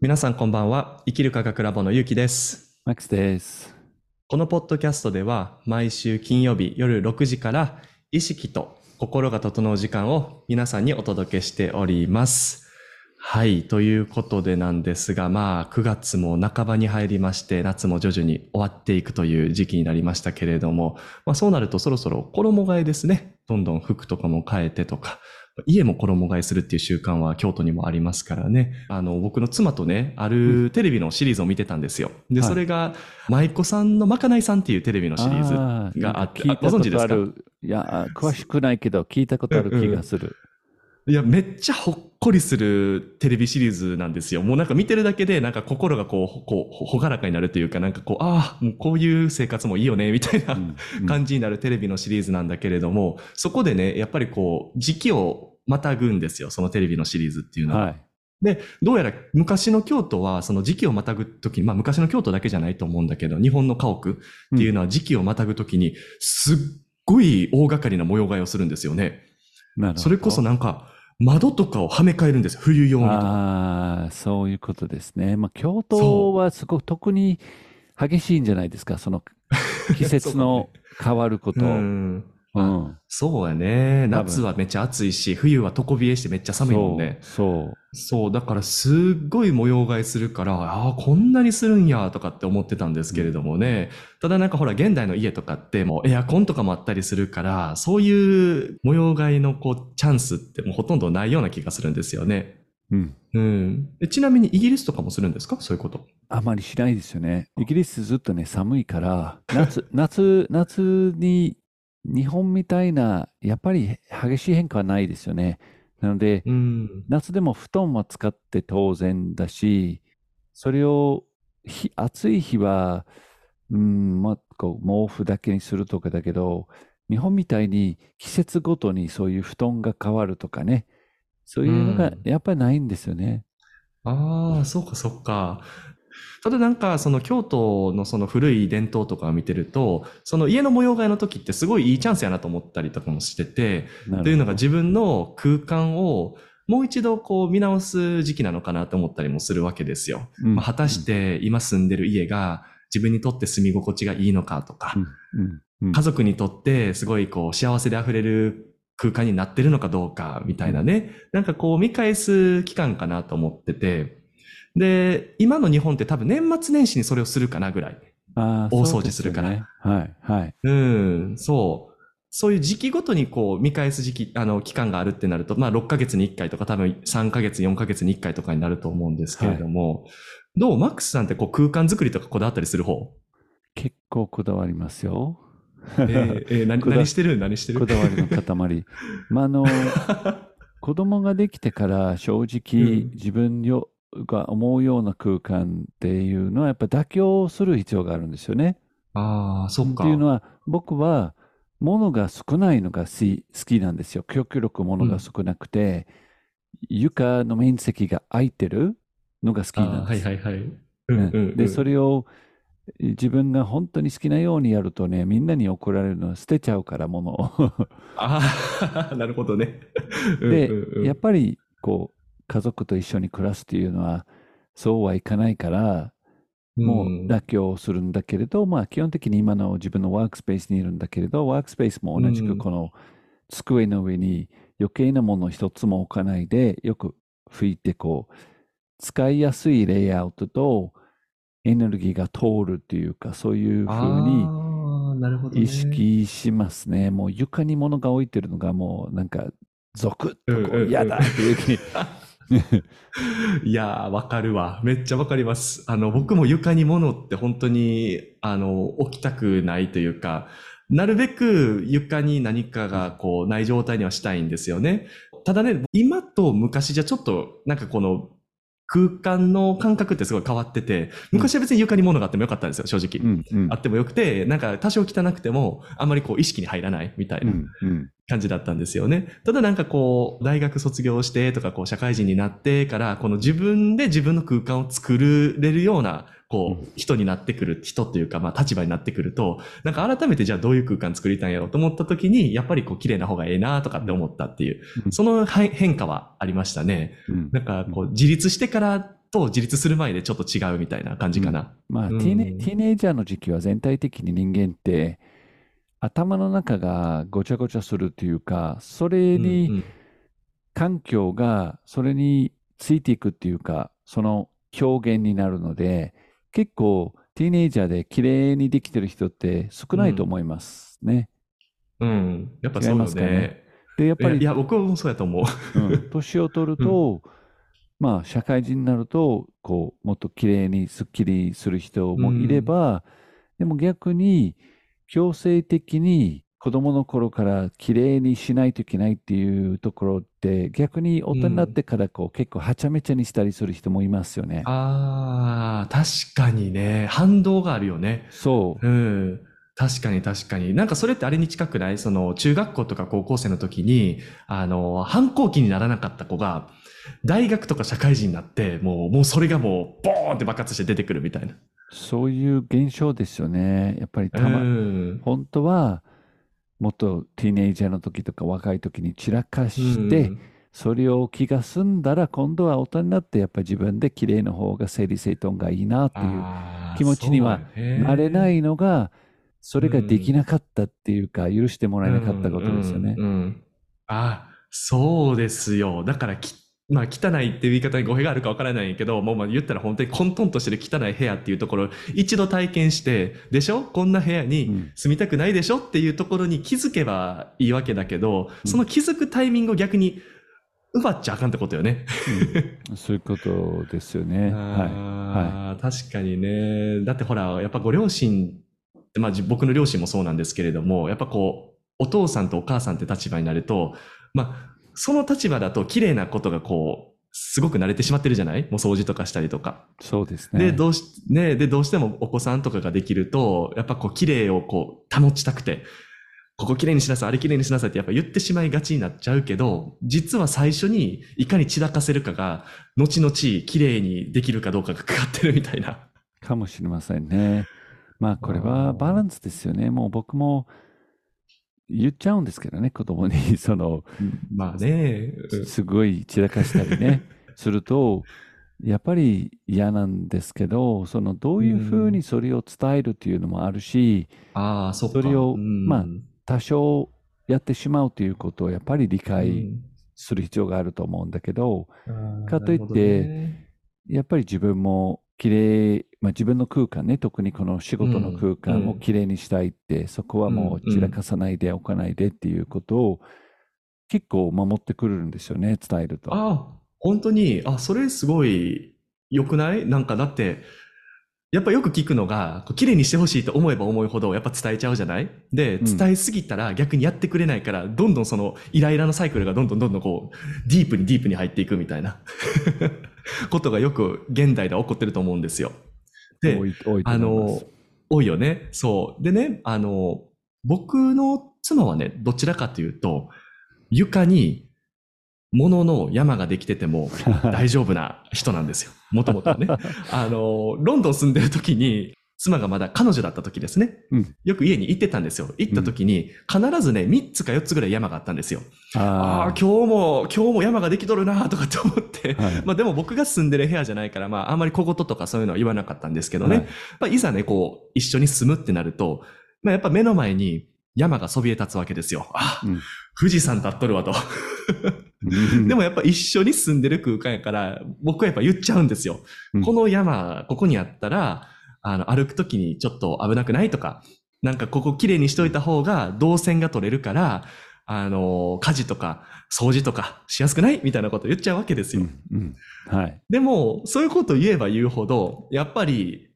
皆さんこんばんは。生きる科学ラボのゆうきです。マックスです。このポッドキャストでは毎週金曜日夜6時から意識と心が整う時間を皆さんにお届けしております。はい。ということでなんですが、まあ9月も半ばに入りまして夏も徐々に終わっていくという時期になりましたけれども、まあそうなるとそろそろ衣替えですね。どんどん服とかも変えてとか、家も衣替えするっていう習慣は京都にもありますからね。あの、僕の妻とね、あるテレビのシリーズを見てたんですよ。で、はいそれが、舞妓さんのまかないさんっていうテレビのシリーズがあって、ご存知ですか？いや、あ詳しくないけど、聞いたことある気がする。いや、めっちゃほっこりするテレビシリーズなんですよ。もうなんか見てるだけで、なんか心がこう、ほこう、ほほがらかになるというか、なんかこう、ああ、もうこういう生活もいいよね、みたいな、感じになるテレビのシリーズなんだけれども、そこでね、やっぱりこう、時期をまたぐんですよ、そのテレビのシリーズっていうのは。はい。で、どうやら昔の京都は、その時期をまたぐときに、まあ昔の京都だけじゃないと思うんだけど、日本の家屋っていうのは時期をまたぐときに、すっごい大掛かりな模様替えをするんですよね。なるほど。それこそなんか、窓とかをはめ替えるんですよ、冬用にとか。ああ、そういうことですね。まあ、京都はすごく特に激しいんじゃないですか、その季節の 変わること。ううん。ん。そうやね。夏はめっちゃ暑いし、冬は床冷えしてめっちゃ寒いもんね。そう。そう、だからすっごい模様替えするから、ああ、こんなにするんや、とかって思ってたんですけれどもね。ただなんかほら、現代の家とかってもうエアコンとかもあったりするから、そういう模様替えのこう、チャンスってもうほとんどないような気がするんですよね。うん。うん。でちなみにイギリスとかもするんですか？そういうこと。あまりしないですよね。イギリスずっとね、寒いから、夏、夏、夏に日本みたいな、やっぱり激しい変化はないですよね。なので、うん。夏でも布団は使って当然だし、それをひ暑い日は、うん、まあ、こう毛布だけにするとかだけど、日本みたいに季節ごとにそういう布団が変わるとかね、そういうのがうんやっぱりないんですよね。ああ、そうか、そうか。ただなんか、その京都のその古い伝統とかを見てると、その家の模様替えの時ってすごいいいチャンスやなと思ったりとかもしてて、というのが自分の空間をもう一度こう見直す時期なのかなと思ったりもするわけですよ。うん。まあ、果たして今住んでる家が自分にとって住み心地がいいのかとか、うん。うん。うん。家族にとってすごいこう幸せで溢れる空間になってるのかどうかみたいなね、なんかこう見返す期間かなと思ってて、で、今の日本って多分年末年始にそれをするかなぐらい。あー大掃除するからねはい、はい。うん、そう。そういう時期ごとにこう見返す時期、あの、期間があるってなると、まあ6ヶ月に1回とか多分3ヶ月、4ヶ月に1回とかになると思うんですけれども、どうマックスさんってこう空間作りとかこだわったりする方？結構こだわりますよ。えーえー何 何してる？何してる？こだわりの塊。まあ、あの、子供ができてから正直、うん自分よが思うような空間っていうのはやっぱ妥協する必要があるんですよね。ああ、そっか。っていうのは僕は物が少ないのがし好きなんですよ。極力物が少なくて、床の面積が空いてるのが好きなんです。はいはいはい。うんうんうん、で、それを自分が本当に好きなようにやるとね、みんなに怒られるのは捨てちゃうから、物を。ああ、なるほどね。で、うんうんうんやっぱりこう家族と一緒に暮らすっていうのはそうはいかないからもううん妥協するんだけれど、まあ基本的に今の自分のワークスペースにいるんだけれどワークスペースも同じうんくこの机の上に余計なもの一つも置かないでよく拭いてこう使いやすいレイアウトとエネルギーが通るっていうかそういうふうに。意識しますね。もう床に物が置いてるのがもうなんかゾクッと嫌だっていう気に いやー、わかるわ。めっちゃわかります。あの、僕も床に物って本当に、あの、置きたくないというか、なるべく床に何かがこうない状態にはしたいんですよね。ただね、今と昔じゃちょっと、なんかこの、空間の感覚ってすごい変わってて、昔は別に床に物があってもよかったんですよ、正直。うんうんあってもよくて、なんか多少汚くても、あんまりこう意識に入らないみたいうな感じだったんですよね。ただなんかこう、大学卒業してとか、こう、社会人になってから、この自分で自分の空間を作れるような、こうう、人になってくる、人っていうか、まあ、立場になってくると、なんか改めてじゃあどういう空間作りたいんやろうと思った時に、やっぱりこう、綺麗な方がええなとかって思ったっていう、うん。その変変化はありましたね。うん。なんかこう、自立してからと自立する前でちょっと違うみたいな感じかな。まあ、うん。ティーネティーネイジャーの時期は全体的に人間って頭の中がごちゃごちゃするというか、それうんに環境がそれについていくっていうか、その表現になるので、結構ティーネイジャーで綺麗にできてる人って少ないと思いますね。うん。うん。やっぱそうよ違いますかねね。で、やっぱりいや僕もそうやと思う。うん、年を取ると、まあ、社会人になると、こう、もっと綺麗にすっきりする人もいれば、でも逆に、強制的に子供の頃から綺麗にしないといけないっていうところって、逆に大人になってからこう、結構はちゃめちゃにしたりする人もいますよね。ああ、確かにね。反動があるよね。そう。うん。確かに確かに。なんかそれってあれに近くない？その中学校とか高校生の時に、あの、反抗期にならなかった子が、大学とか社会人になって、もう、もうそれがもう、ボーンって爆発して出てくるみたいな。そういう現象ですよね。やっぱりたま、うん。本当は、もっとティーネイジャーの時とか若い時に散らかして、うんそれを気が済んだら今度は大人になってやっぱり自分で綺麗な方が整理整頓がいいなっていう気持ちにはなれないのがそれができなかったっていうか許してもらえなかったことですよねうん。うんうんあ、そうですよ。だからき、まあ、汚いっていう言い方に語弊があるかわからないけど、もうまあ言ったら本当に混沌としてる汚い部屋っていうところを一度体験して、でしょ？こんな部屋うにん。住みたくないでしょ？っていうところに気づけばいいわけだけど、うん。その気づくタイミングを逆に奪っちゃあかんってことよね。うん。そういうことですよね。はあー確かにね。だってほら、やっぱご両親まあじ僕の両親もそうなんですけれども、やっぱこう、お父さんとお母さんって立場になると、まあ、その立場だと綺麗なことがこう、すごく慣れてしまってるじゃない？もう掃除とかしたりとか。い。そうですね。で、どうし、ね、で、どうしてもお子さんとかができると、やっぱこう、綺麗をこう、保ちたくて、ここ綺麗にしなさい、あれ綺麗にしなさいってやっぱ言ってしまいがちになっちゃうけど、実は最初にいかに散らかせるかが、後々綺麗にできるかどうかがかかってるみたいな。かもしれませんね。まあこれはバランスですよね。もう僕も言っちゃうんですけどね、子供に そのまあね。うんすごい散らかしたりね、すると、やっぱり嫌なんですけど、そのどういうふうにそれを伝えるっていうのもあるし、ああ、そ。それをうんまあ多少やってしまうということをやっぱり理う解んする必要があると思うんだけど、あーかといってねやっぱり自分も綺麗、まあ、自分の空間ね、特にこの仕事の空間うんを綺麗にしたいって、そこはもう散らかさないでおかないでっていうことを結構守ってくるんですよね、伝えると。ああ、本当に、あ、それすごい良くない？なんかだって、やっぱよく聞くのが、こう綺麗にしてほしいと思えば思うほどやっぱ伝えちゃうじゃない？で、うん伝えすぎたら逆にやってくれないから、どんどんそのイライラのサイクルがどんどんどんどんこう、ディープにディープに入っていくみたいな ことがよく現代では起こってると思うんですよ。で、あのす。、多いよね。そう。でね、あの、僕の妻はね、どちらかというと、床に物の山ができてても 大丈夫な人なんですよ。もともとはね。あの、ロンドン住んでる時に、妻がまだ彼女だった時ですね。うんよく家に行ってたんですよ。行った時に、必ずね、3つか4つぐらい山があったんですよ。あああー、今日も、今日も山ができとるなとかって思って、あ、はいまあでも僕が住んでる部屋じゃないから、まああんまり小言とかそういうのは言わなかったんですけどね。はいまあ、いざね、こう、一緒に住むってなると、まあ、やっぱ目の前に山がそびえ立つわけですよ。あ、うん富士山立っとるわと。でもやっぱ一緒に住んでる空間やから、僕はやっぱ言っちゃうんですよ。うんこの山、ここにあったら、あの、歩くときにちょっと危なくないとか、なんかここ綺麗にしといた方が動線が取れるから、あの、家事とか掃除とかしやすくない？みたいなこと言っちゃうわけですよ。うんうんはい。でも、そういうことを言えば言うほど、やっぱり、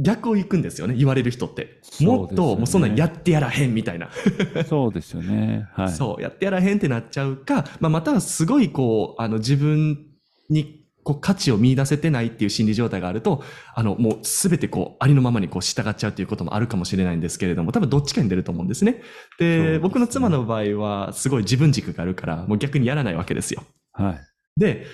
逆を行くんですよね、言われる人って。もっと、もうそんなんやってやらへんみたいな。そうですよね。はい。そう、やってやらへんってなっちゃうか、まあ、またはすごいこう、あの、自分に、こう、価値を見出せてないっていう心理状態があると、あの、もうすべてこう、ありのままにこう、従っちゃうっていうこともあるかもしれないんですけれども、多分どっちかに出ると思うんですね。ですで、ね僕の妻の場合は、すごい自分軸があるから、もう逆にやらないわけですよ。はい。で、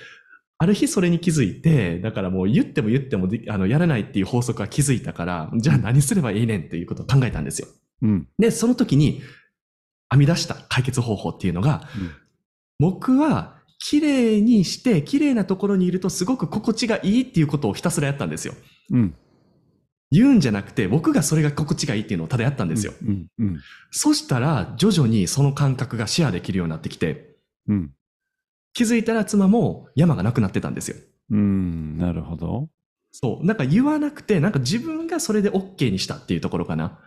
ある日それに気づいて、だからもう言っても言ってもであのやらないっていう法則は気づいたから、じゃあ何すればいいねんっていうことを考えたんですよ。うん。で、その時に編み出した解決方法っていうのが、うん僕は綺麗にして、綺麗なところにいるとすごく心地がいいっていうことをひたすらやったんですよ。うん。言うんじゃなくて、僕がそれが心地がいいっていうのをただやったんですよ。うん。うん。そしたら、徐々にその感覚がシェアできるようになってきて、うん。気づいたら妻も山がなくなってたんですよ。うん。なるほど。そう。なんか言わなくて、なんか自分がそれで OK にしたっていうところかな。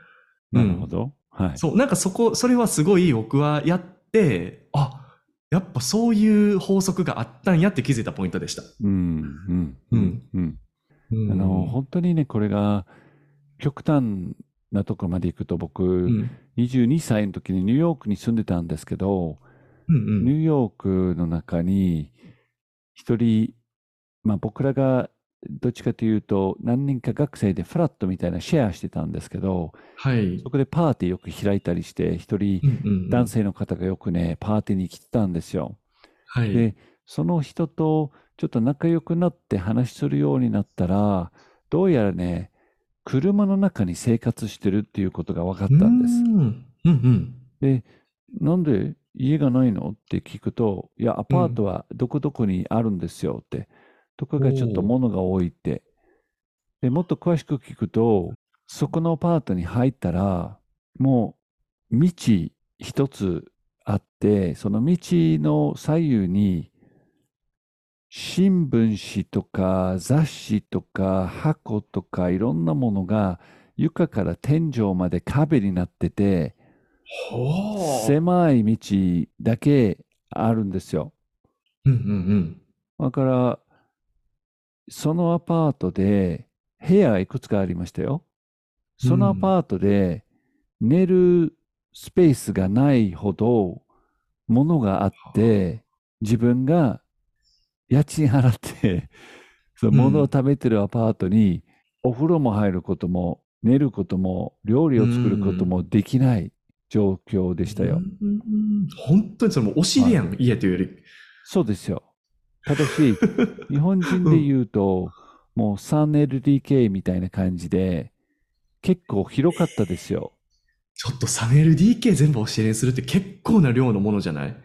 なるほど。はい。そう。なんかそこ、それはすごい僕はやって、あ、やっぱそういう法則があったんやって気づいたポイントでした。うん。うん。うん。うん。うんあの、本当にね、これが極端なところまで行くと、僕、うん。22歳の時にニューヨークに住んでたんですけど、うんニューヨークの中に一人、まあ僕らがどっちかというと何人か学生でフラットみたいなシェアしてたんですけど、はい。そこでパーティーよく開いたりして、一人男性の方がよくね、パーティーに来てたんですよ。はい。で、その人とちょっと仲良くなって話するようになったら、どうやらね、車の中に生活してるっていうことが分かったんです。うんうんうん。で、なんで家がないの？って聞くと、いや、アパートはどこどこにあるんですよって。とかがちょっと物が多いって。で、もっと詳しく聞くと、そこのアパートに入ったら、もう道一つあって、その道の左右に、新聞紙とか雑誌とか箱とかいろんなものが床から天井まで壁になってて。狭い道だけあるんですよ。うんうんだから、そのアパートで部屋がいくつかありましたよ。そのアパートで寝るスペースがないほど物があって、自分が家賃払って、その物を食べてるアパートにお風呂も入ることも、寝ることも、料理を作ることもできない状況でしたよ。うんうんうん本当にそれもうお尻やん、家というより。そうですよ。ただし、日本人で言うと、もう 3LDK みたいな感じで、結構広かったですよ。ちょっと 3LDK 全部お尻にするって結構な量のものじゃない？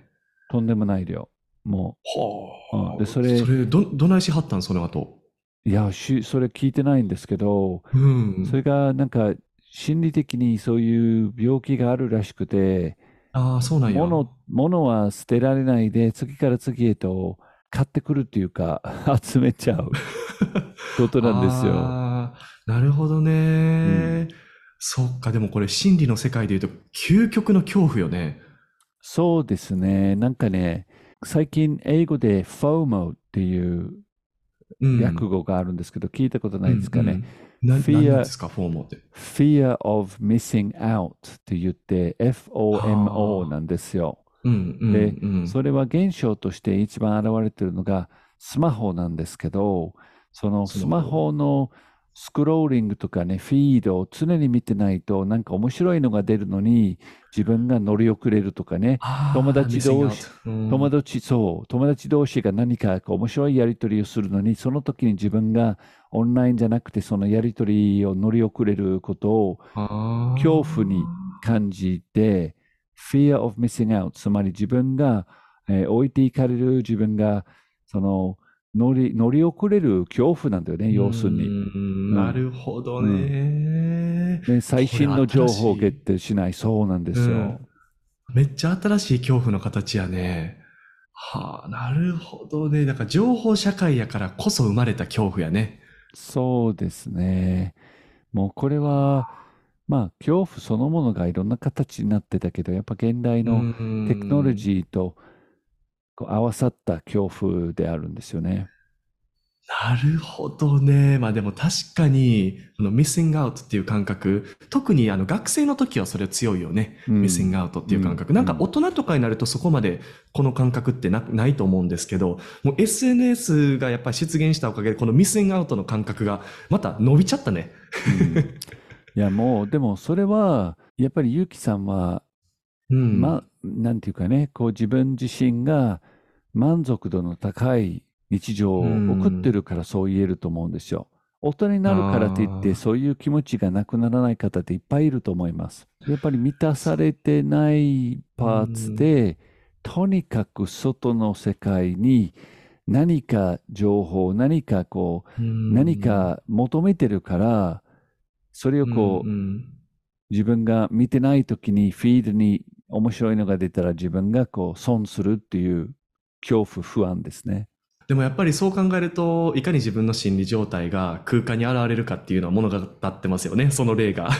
とんでもない量。もはうんでそれそれ、ど、どないしはったん？その後。う、いや、しそれ聞いてないんですけど、うん。それがなんか、心理的にそういう病気があるらしくて、ああ、そうなんや。物、物は捨てられないで、次から次へと買ってくるっていうか、集めちゃう ことなんですよ。なるほどね、そっか、でもこれ心理の世界で言うと究極の恐怖よね。そうですね。なんかね、最近英語で FOMO っていううん。訳語があるんですけど、聞いたことないですかね。うんうん。な、Fear- ですか、フォーモって？Fear of missing out って言ってあ FOMO ーなんですよ。うんうんでうん。それは現象として一番現れてるのがスマホなんですけど、そのスマホ。のスクローリングとかね、フィードを常に見てないと、なんか面白いのが出るのに、自分が乗り遅れるとかね、友達同士、うん。友達、そう、友達同士が何かこう面白いやり取りをするのに、その時に自分がオンラインじゃなくて、そのやり取りを乗り遅れることを恐怖に感じて、fear of missing out、つまり自分が、えー置いていかれる自分が、その乗り乗り遅れる恐怖なんだよね、要するに。うんなるほどね。で最新の情報をゲットしない、そうなんですよ。めっちゃ新しい恐怖の形やね。はあ、なるほどね。だから情報社会やからこそ生まれた恐怖やね。そうですね。もうこれは、まあ、恐怖そのものがいろんな形になってたけど、やっぱ現代のテクノロジーとこう合わさった恐怖であるんですよね。なるほどね。まあでも確かに、このミッシングアウトっていう感覚、特にあの学生の時はそれ強いよね。うんミッシングアウトっていう感覚。うんなんか大人とかになるとそこまでこの感覚ってなないと思うんですけど、もう SNS がやっぱり出現したおかげで、このミッシングアウトの感覚がまた伸びちゃったね。うんいや、もう、でもそれは、やっぱりゆうきさんは、うん。ま、なんていうかね、こう自分自身が満足度の高い日常を送ってるからそう言えると思うんですよ。大人になるからといって、そういう気持ちがなくならない方っていっぱいいると思います。やっぱり満たされてないパーツでとにかく外の世界に何か情報、何かこう、何か求めてるから、それをこう、うんうん自分が見てない時にフィードに面白いのが出たら自分がこう損するっていう恐怖、不安ですね。でもやっぱりそう考えると、いかに自分の心理状態が空間に現れるかっていうのは物語ってますよね、その例が。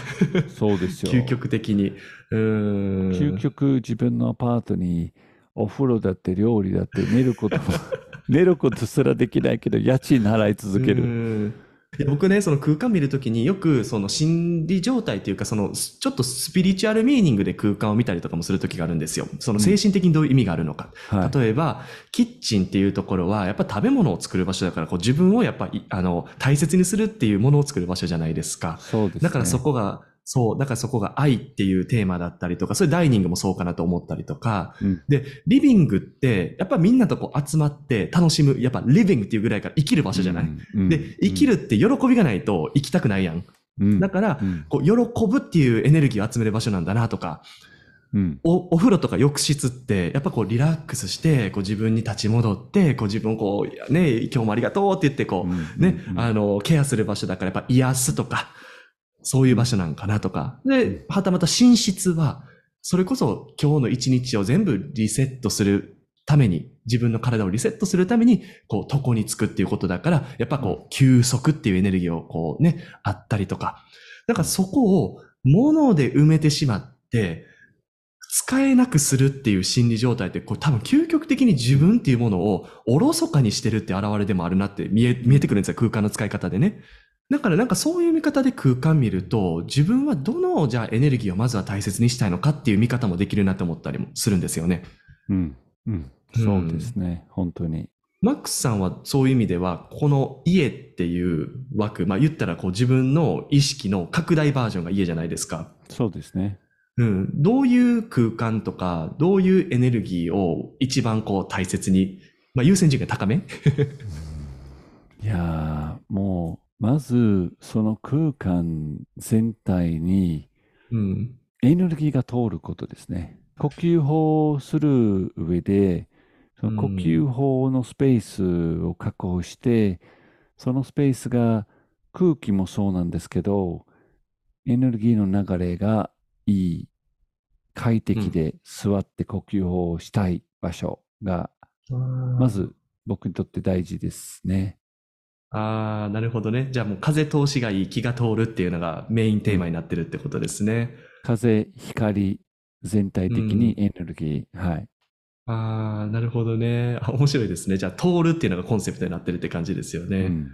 そうですよ。究極的に。うーん。究極自分のアパートにお風呂だって料理だって寝ることも 寝ることすらできないけど家賃払い続けうる。んいや僕ね、その空間見るときによくその心理状態というか、そのちょっとスピリチュアルミーニングで空間を見たりとかもするときがあるんですよ。その精神的にどういう意味があるのか。はい。例えば、キッチンっていうところは、やっぱ食べ物を作る場所だから、こう自分をやっぱり、あの、大切にするっていうものを作る場所じゃないですか。そうですね。だからそこが、そう、だからそこが愛っていうテーマだったりとか、それダイニングもそうかなと思ったりとか、うん。で、リビングって、やっぱみんなとこう集まって楽しむ、やっぱリビングっていうぐらいから生きる場所じゃない？うんで、生きるって喜びがないと生きたくないやん。うん。だから、うん。こう、喜ぶっていうエネルギーを集める場所なんだなとか、うん。お、お風呂とか浴室って、やっぱこうリラックスして、こう自分に立ち戻って、こう自分をこう、ね、今日もありがとうって言ってこう、ね、うんあの、ケアする場所だからやっぱ癒すとか、そういう場所なんかなとか。で、はたまた寝室は、それこそ今日の一日を全部リセットするために、自分の体をリセットするために、こう、床につくっていうことだから、やっぱこう、休息っていうエネルギーをこうね、あったりとか。だからそこを物で埋めてしまって、使えなくするっていう心理状態って、これ多分究極的に自分っていうものをおろそかにしてるって現れでもあるなって見え、見えてくるんですよ、空間の使い方でね。だからなんかそういう見方で空間見ると、自分はどのじゃあエネルギーをまずは大切にしたいのかっていう見方もできるなと思ったりもするんですよね。うんうんそうですね。本当に。マックスさんはそういう意味では、この家っていう枠、まあ言ったらこう自分の意識の拡大バージョンが家じゃないですか。そうですね。うん。どういう空間とか、どういうエネルギーを一番こう大切に、まあ優先順位が高め？いやーもう、まず、その空間全体にうん。エネルギーが通ることですね。呼吸法をする上で、その呼吸法のスペースを確保して、そのスペースが空気もそうなんですけど、エネルギーの流れがいい、快適で座って呼吸法をしたい場所が、まず僕にとって大事ですね。ああ、なるほどね。じゃあもう風通しがいい、気が通るっていうのがメインテーマになってるってことですね。風、光、全体的にエネルギー、はい。ああ、なるほどね。あ、面白いですね。じゃあ通るっていうのがコンセプトになってるって感じですよね。うん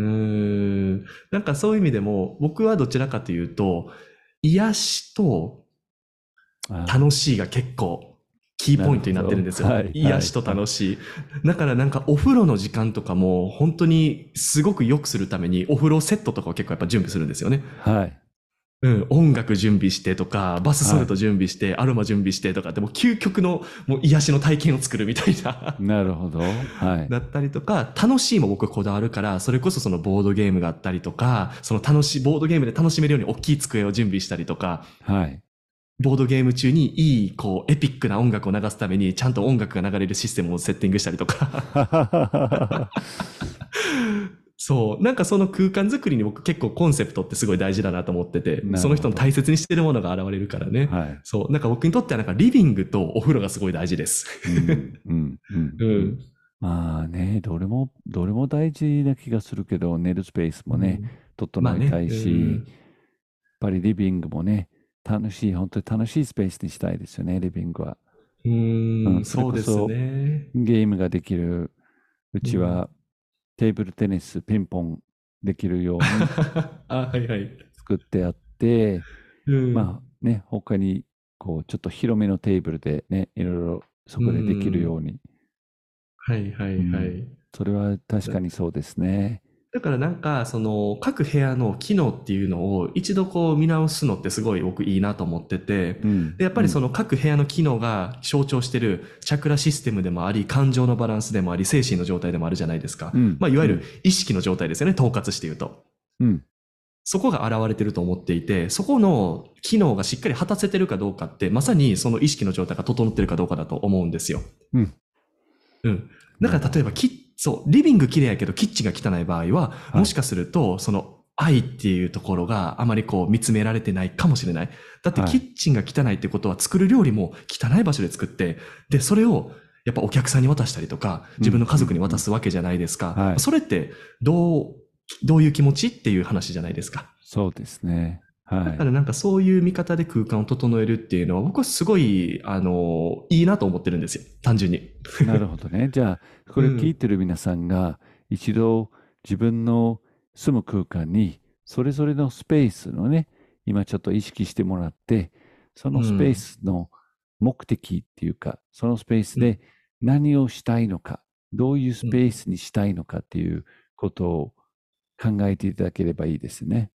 ん。なんかそういう意味でも、僕はどちらかというと、癒しとあ楽しいが結構キーポイントになってるんですよ。はい癒しと楽しい。だからなんかお風呂の時間とかも本当にすごく良くするためにお風呂セットとかを結構やっぱ準備するんですよね。はい。うん、音楽準備してとか、バスソルト準備して、アロマ準備してとかってもう究極のもう癒しの体験を作るみたいな。なるほど。はい。だったりとか、楽しいも僕こだわるから、それこそそのボードゲームがあったりとか、その楽しい、ボードゲームで楽しめるように大きい机を準備したりとか、はい。ボードゲーム中にいい、こう、エピックな音楽を流すために、ちゃんと音楽が流れるシステムをセッティングしたりとか。そう。なんかその空間作りに僕結構コンセプトってすごい大事だなと思っててその人の大切にしてるものが現れるからね。はい。そう。なんか僕にとってはなんかリビングとお風呂がすごい大事です。うん。うん。うんうん。まあね、どれも、どれも大事な気がするけど、寝るスペースもね、整えたいし、うんやっぱりリビングもね、楽しい、本当に楽しいスペースにしたいですよね、リビングは。うーん、うんそうですそね。ゲームができる、うちはテーブルテニス、ピンポンできるように あ、はいはい。作ってあって、うん、まあね、他にこうちょっと広めのテーブルでね、いろいろそこでできるように、はいはいはい。うんそれは確かにそうですね。だからなんか、その、各部屋の機能っていうのを一度こう見直すのってすごい僕いいなと思ってて、うんでやっぱりその、の各部屋の機能が象徴してるチャクラシステムでもあり、感情のバランスでもあり、精神の状態でもあるじゃないですか。うんまあ、いわゆる意識の状態ですよね、統括して言うと。うん、そこが現れてると思っていて、そこの機能がしっかり果たせてるかどうかって、まさにその意識の状態が整ってるかどうかだと思うんですよ。うん。うん。だから例えば、き、そう、リビング綺麗やけどキッチンが汚い場合は、いもしかすると、その愛っていうところがあまりこう見つめられてないかもしれない。だってはいキッチンが汚いってことは作る料理も汚い場所で作って、で、それをやっぱお客さんに渡したりとか、自分の家族に渡すわけじゃないですか。はいそれってどう、どういう気持ちっていう話じゃないですか。そうですね。はだからなんかそういう見方で空間を整えるっていうのは僕はすごい、あの、いいなと思ってるんですよ。単純に。い。なるほどね。じゃあ、これ聞いてる皆さんが、一度自分の住む空間に、それぞれのスペースのね、今ちょっと意識してもらって、そのスペースの目的っていうか、そのスペースで何をしたいのか、どういうスペースにしたいのかっていうことを考えていただければいいですね。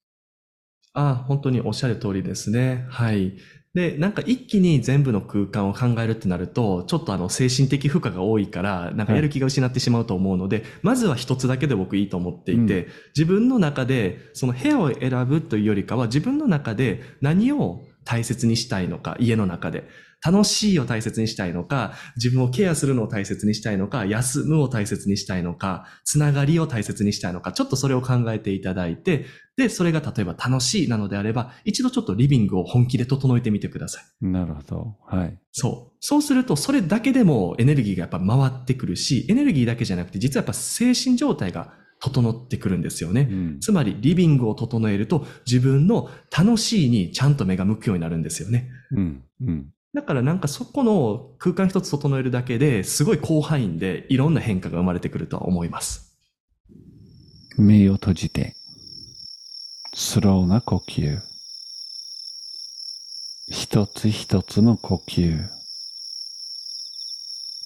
ああ、本当におっしゃる通りですね。はい。で、なんか一気に全部の空間を考えるってなると、ちょっとあの精神的負荷が多いから、なんかやる気が失ってしまうと思うので、まずは一つだけで僕いいと思っていて、う自分の中で、その部屋を選ぶというよりかは、自分の中で何を大切にしたいのか、家の中で。楽しいを大切にしたいのか、自分をケアするのを大切にしたいのか、休むを大切にしたいのか、つながりを大切にしたいのか、ちょっとそれを考えていただいて、で、それが例えば楽しいなのであれば、一度ちょっとリビングを本気で整えてみてください。なるほど。はい。そう。そうすると、それだけでもエネルギーがやっぱ回ってくるし、エネルギーだけじゃなくて、実はやっぱ精神状態が整ってくるんですよね。うんつまり、リビングを整えると、自分の楽しいにちゃんと目が向くようになるんですよね。うん。うん。だからなんかそこの空間一つ整えるだけですごい広範囲でいろんな変化が生まれてくるとは思います。目を閉じて、スローな呼吸。一つ一つの呼吸。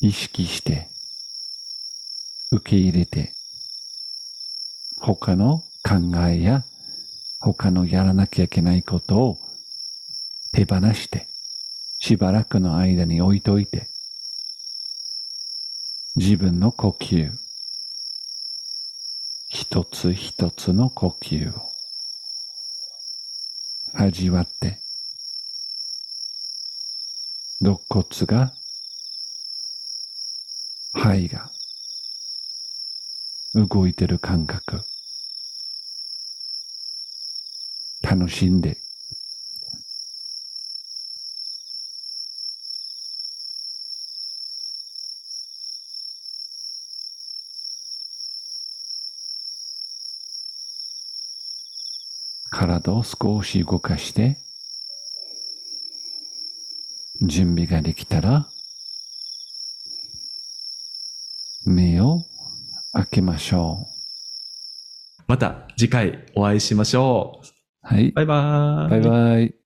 意識して、受け入れて、他の考えや他のやらなきゃいけないことを手放して、しばらくの間に置いといて、自分の呼吸、一つ一つの呼吸を味わって、肋骨が、肺が動いてる感覚、楽しんで、体を少し動かして、準備ができたら、目を開けましょまた次回お会いしましょう。う。はい。バイバーイ。バイバイ。